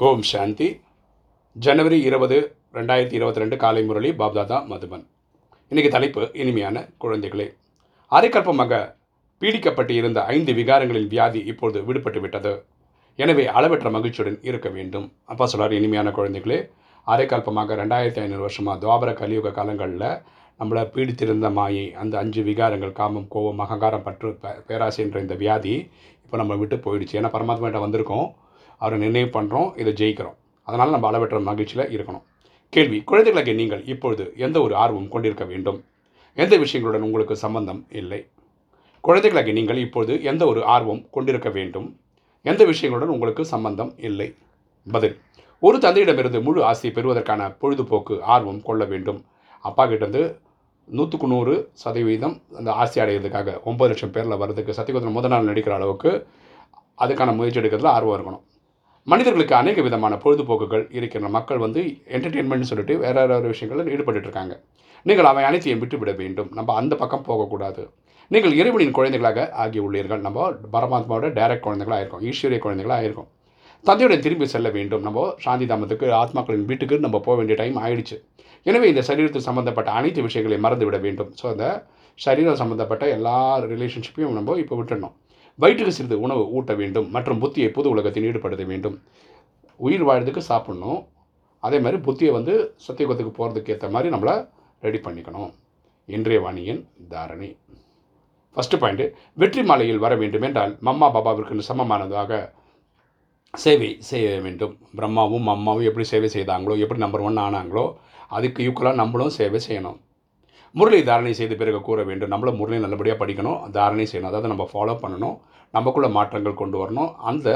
ஓம் சாந்தி. ஜனவரி இருபது ரெண்டாயிரத்தி இருபத்தி ரெண்டு காலை முரளி பாப்தாதா மதுபன். இன்றைக்கு தலைப்பு இனிமையான குழந்தைகளே. அரைக்கற்பமாக பீடிக்கப்பட்டு இருந்த ஐந்து விகாரங்களின் வியாதி இப்பொழுது விடுபட்டு விட்டது. எனவே அளவற்ற மகிழ்ச்சியுடன் இருக்க வேண்டும். அப்பா சொல்கிறார் இனிமையான குழந்தைகளே அரைக்கல்பமாக ரெண்டாயிரத்தி ஐநூறு வருஷமாக துவாபர கலியுக காலங்களில் நம்மளை பீடித்திருந்த மாயை அந்த அஞ்சு விகாரங்கள் காமம் கோபம் அகங்காரம் பற்று பே- பேராசை என்ற இந்த வியாதி இப்போ நம்ம விட்டு போயிடுச்சு. ஏன்னா பரமாத்மாட்ட வந்திருக்கோம். அவரை நிர்ணயம் பண்ணுறோம் இதை ஜெயிக்கிறோம். அதனால் நம்ம அளவற்ற மகிழ்ச்சியில் இருக்கணும். கேள்வி குழந்தைகளுக்கு நீங்கள் இப்பொழுது எந்த ஒரு ஆர்வம் கொண்டிருக்க வேண்டும்? எந்த விஷயங்களுடன் உங்களுக்கு சம்பந்தம் இல்லை? குழந்தைகளுக்கு நீங்கள் இப்பொழுது எந்த ஒரு ஆர்வம் கொண்டிருக்க வேண்டும்? எந்த விஷயங்களுடன் உங்களுக்கு சம்பந்தம் இல்லை? பதில் ஒரு தந்தையிடமிருந்து முழு ஆசையை பெறுவதற்கான பொழுதுபோக்கு ஆர்வம் கொள்ள வேண்டும். அப்பா கிட்டேருந்து நூற்றுக்கு நூறு சதவீதம் அந்த ஆசை அடைகிறதுக்காக ஒம்பது லட்சம் பேரில் வர்றதுக்கு சத்தியகுதிரை முதல் நாள் நடிக்கிற அளவுக்கு அதுக்கான முயற்சி எடுக்கிறதுல ஆர்வம் இருக்கணும். மனிதர்களுக்கு அநேக விதமான பொழுதுபோக்குகள் இருக்கின்ற மக்கள் வந்து என்டர்டெயின்மெண்ட் சொல்லிட்டு வேறு வேறு விஷயங்களில் ஈடுபட்டு இருக்காங்க நீங்கள் அவை அனைத்தையும் விட்டுவிட வேண்டும். நம்ம அந்த பக்கம் போகக்கூடாது. நீங்கள் இறைவனின் குழந்தைகளாக ஆகி உள்ளீர்கள் நம்ம பரமாத்மாவோட டைரக்ட் குழந்தைகளாக இருக்கோம் ஈஸ்வரிய குழந்தைகளாக இருக்கும் தந்தையுடன் திரும்பி செல்ல வேண்டும். நம்ம சாந்தி தாமத்துக்கு ஆத்மாக்களின் வீட்டுக்கு நம்ம போக வேண்டிய டைம் ஆயிடுச்சு. எனவே இந்த சரீரத்தில் சம்மந்தப்பட்ட அனைத்து விஷயங்களையும் மறந்து விட வேண்டும். ஸோ அந்த சரீரம் சம்மந்தப்பட்ட எல்லா ரிலேஷன்ஷிப்பையும் நம்ம இப்போ விட்டுடணும் வயிற்றுக்கு சிறிது உணவு ஊட்ட வேண்டும். மற்றும் புத்தியை புது உலகத்தில் ஈடுபடுத்த வேண்டும். உயிர் வாழ்றதுக்கு சாப்பிடணும். அதே மாதிரி புத்தியை வந்து சத்தியுகத்துக்கு போகிறதுக்கு ஏற்ற மாதிரி நம்மளை ரெடி பண்ணிக்கணும். இன்றைய வாணியின் தாரணி. ஃபஸ்ட்டு பாயிண்ட்டு வெற்றி மாலையில் வர வேண்டும் என்றால் மம்மா பாபாவிற்கு சமமானதாக சேவை செய்ய வேண்டும். பிரம்மாவும் அம்மாவும் எப்படி சேவை செய்தாங்களோ எப்படி நம்பர் ஒன் ஆனாங்களோ அதுக்கு ஈக்குவலாக நம்மளும் சேவை செய்யணும். முரளி தாரணை செய்த பிறகு கூற வேண்டும். நம்மள முரளி நல்லபடியாக படிக்கணும். தாரணை செய்யணும். அதாவது நம்ம ஃபாலோ பண்ணணும். நமக்குள்ள மாற்றங்கள் கொண்டு வரணும். அந்த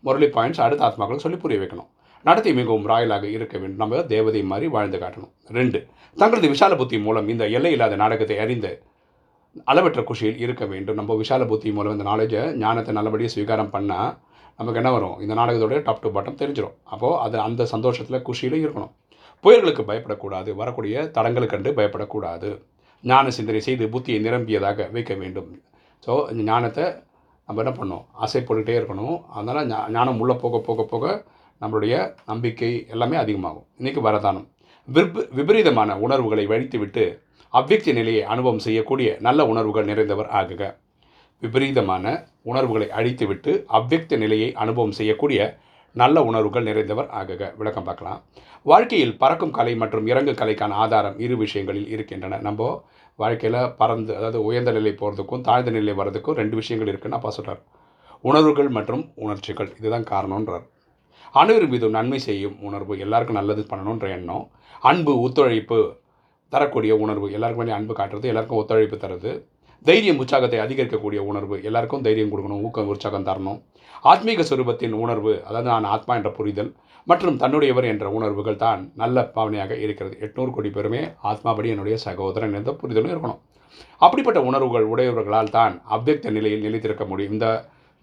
முரளி பாயிண்ட்ஸ் அடுத்த ஆத்மாக்களுக்கு சொல்லி புரிய வைக்கணும். நடத்தி மிகவும் ராயலாக இருக்க வேண்டும். நம்ம தேவதை மாதிரி வாழ்ந்து காட்டணும். ரெண்டு தங்களது விஷால புத்தி மூலம் இந்த எல்லை இல்லாத நாடகத்தை அறிந்து அளவற்ற குஷியில் இருக்க வேண்டும். நம்ம விஷால புத்தி மூலம் இந்த நாலேஜை ஞானத்தை நல்லபடியாக ஸ்வீகாரம் பண்ணால் நமக்கு என்ன வரும்? இந்த நாடகத்தோட டாப் டு பாட்டம் தெரிஞ்சிடும் அப்போது அது அந்த சந்தோஷத்தில் குஷியில் இருக்கணும். புயல்களுக்கு பயப்படக்கூடாது வரக்கூடிய தடங்கள் கண்டு பயப்படக்கூடாது. ஞான சிந்தனை செய்து புத்தியை நிரம்பியதாக வைக்க வேண்டும். ஸோ இந்த ஞானத்தை நம்ம என்ன பண்ணணும் ஆசைப்பட்டுக்கிட்டே இருக்கணும். அதனால் ஞா- ஞானம் உள்ளே போக போக போக நம்மளுடைய நம்பிக்கை எல்லாமே அதிகமாகும். இன்றைக்கி வரதானம். விற்ப விபரீதமான உணர்வுகளை வழித்துவிட்டு அவ்வக்தி நிலையை அனுபவம் செய்யக்கூடிய நல்ல உணர்வுகள் நிறைந்தவர் ஆகுக. விபரீதமான உணர்வுகளை அழித்துவிட்டு அவ்வக்த நிலையை அனுபவம் செய்யக்கூடிய நல்ல உணர்வுகள் நிறைந்தவர் ஆகுக. விளக்கம் பார்க்கலாம். வாழ்க்கையில் பறக்கும் கலை மற்றும் இறங்கு கலைக்கான ஆதாரம் இரு விஷயங்களில் இருக்கின்றன. நம்ம வாழ்க்கையில் பறந்து அதாவது உயர்ந்த நிலை போகிறதுக்கும் தாழ்ந்த நிலை வர்றதுக்கும் ரெண்டு விஷயங்கள் இருக்குன்னு அப்பா சொல்கிறார் உணர்வுகள் மற்றும் உணர்ச்சிகள் இதுதான் காரணம்ன்றார். அனைவரும் மீதும் நன்மை செய்யும் உணர்வு எல்லாருக்கும் நல்லது பண்ணணுன்ற எண்ணம். அன்பு ஒத்துழைப்பு தரக்கூடிய உணர்வு எல்லாருக்கும் வேண்டிய அன்பு காட்டுறது எல்லாருக்கும் ஒத்துழைப்பு தருது. தைரியம் உற்சாகத்தை அதிகரிக்கக்கூடிய உணர்வு. எல்லாருக்கும் தைரியம் கொடுக்கணும் ஊக்கம் உற்சாகம் தரணும். ஆத்மீக சுரூபத்தின் உணர்வு அதாவது நான் ஆத்மா என்ற புரிதல் மற்றும் தன்னுடையவர் என்ற உணர்வுகள் தான் நல்ல பாவனையாக இருக்கிறது. எட்நூறு கோடி பேருமே ஆத்மாபடி என்னுடைய சகோதரன் என்ற புரிதலும் இருக்கணும். அப்படிப்பட்ட உணர்வுகள் உடையவர்களால் தான் அவ்வக்த நிலையில் நிலைத்திருக்க முடியும். இந்த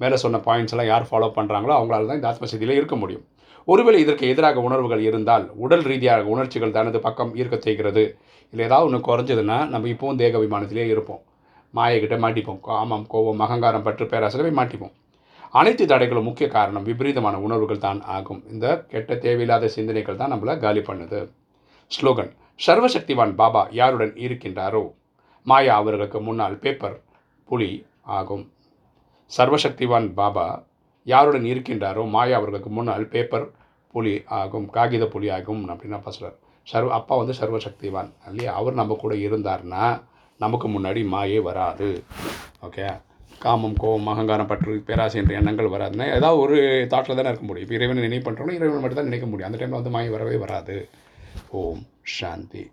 மேலே சொன்ன பாயிண்ட்ஸ் எல்லாம் யார் ஃபாலோ பண்ணுறாங்களோ அவங்களால தான் இந்த ஆத்மசக்தியில் இருக்க முடியும். ஒருவேளை இதற்கு எதிராக உணர்வுகள் இருந்தால் உடல் ரீதியாக உணர்ச்சிகள் தனது பக்கம் ஈர்க்க செய்கிறது. இல்லை ஏதாவது ஒன்று குறைஞ்சதுன்னா நம்ம இப்போவும் தேக விமானத்திலே இருப்போம். மாயக்கிட்ட மாட்டிப்போம். காமம் கோபம் அகங்காரம் பற்று பேராசிரியர் போய் மாட்டிப்போம். அனைத்து தடைகளும் முக்கிய காரணம் விபரீதமான உணர்வுகள் தான் ஆகும். இந்த கெட்ட தேவையில்லாத சிந்தனைகள் தான் நம்மளை காலி பண்ணுது. ஸ்லோகன் சர்வசக்திவான் பாபா யாருடன் இருக்கின்றாரோ? மாயா அவர்களுக்கு முன்னால் பேப்பர் புலி ஆகும். சர்வசக்திவான் பாபா யாருடன் இருக்கின்றாரோ? மாயா அவர்களுக்கு முன்னால் பேப்பர் புலி ஆகும். காகித புலி ஆகும் அப்படின்னு அப்பா சொல்கிறார் சர்வ அப்பா வந்து சர்வசக்திவான் இல்லையா? அவர் நம்ம கூட இருந்தார்னா நமக்கு முன்னாடி மாயே வராது. ஓகே காமம் கோபம் அகங்காரம் பற்று பேராசை என்ற எண்ணங்கள் வராதுன்னா ஏதாவது ஒரு தாட்டில் தானே இருக்க முடியும். இப்போ இறைவனை நினைவு பண்ணுறோம் இறைவனை மட்டும் தான் நினைக்க முடியும். அந்த டைமில் வந்து மாயை வரவே வராது. ஓம் சாந்தி.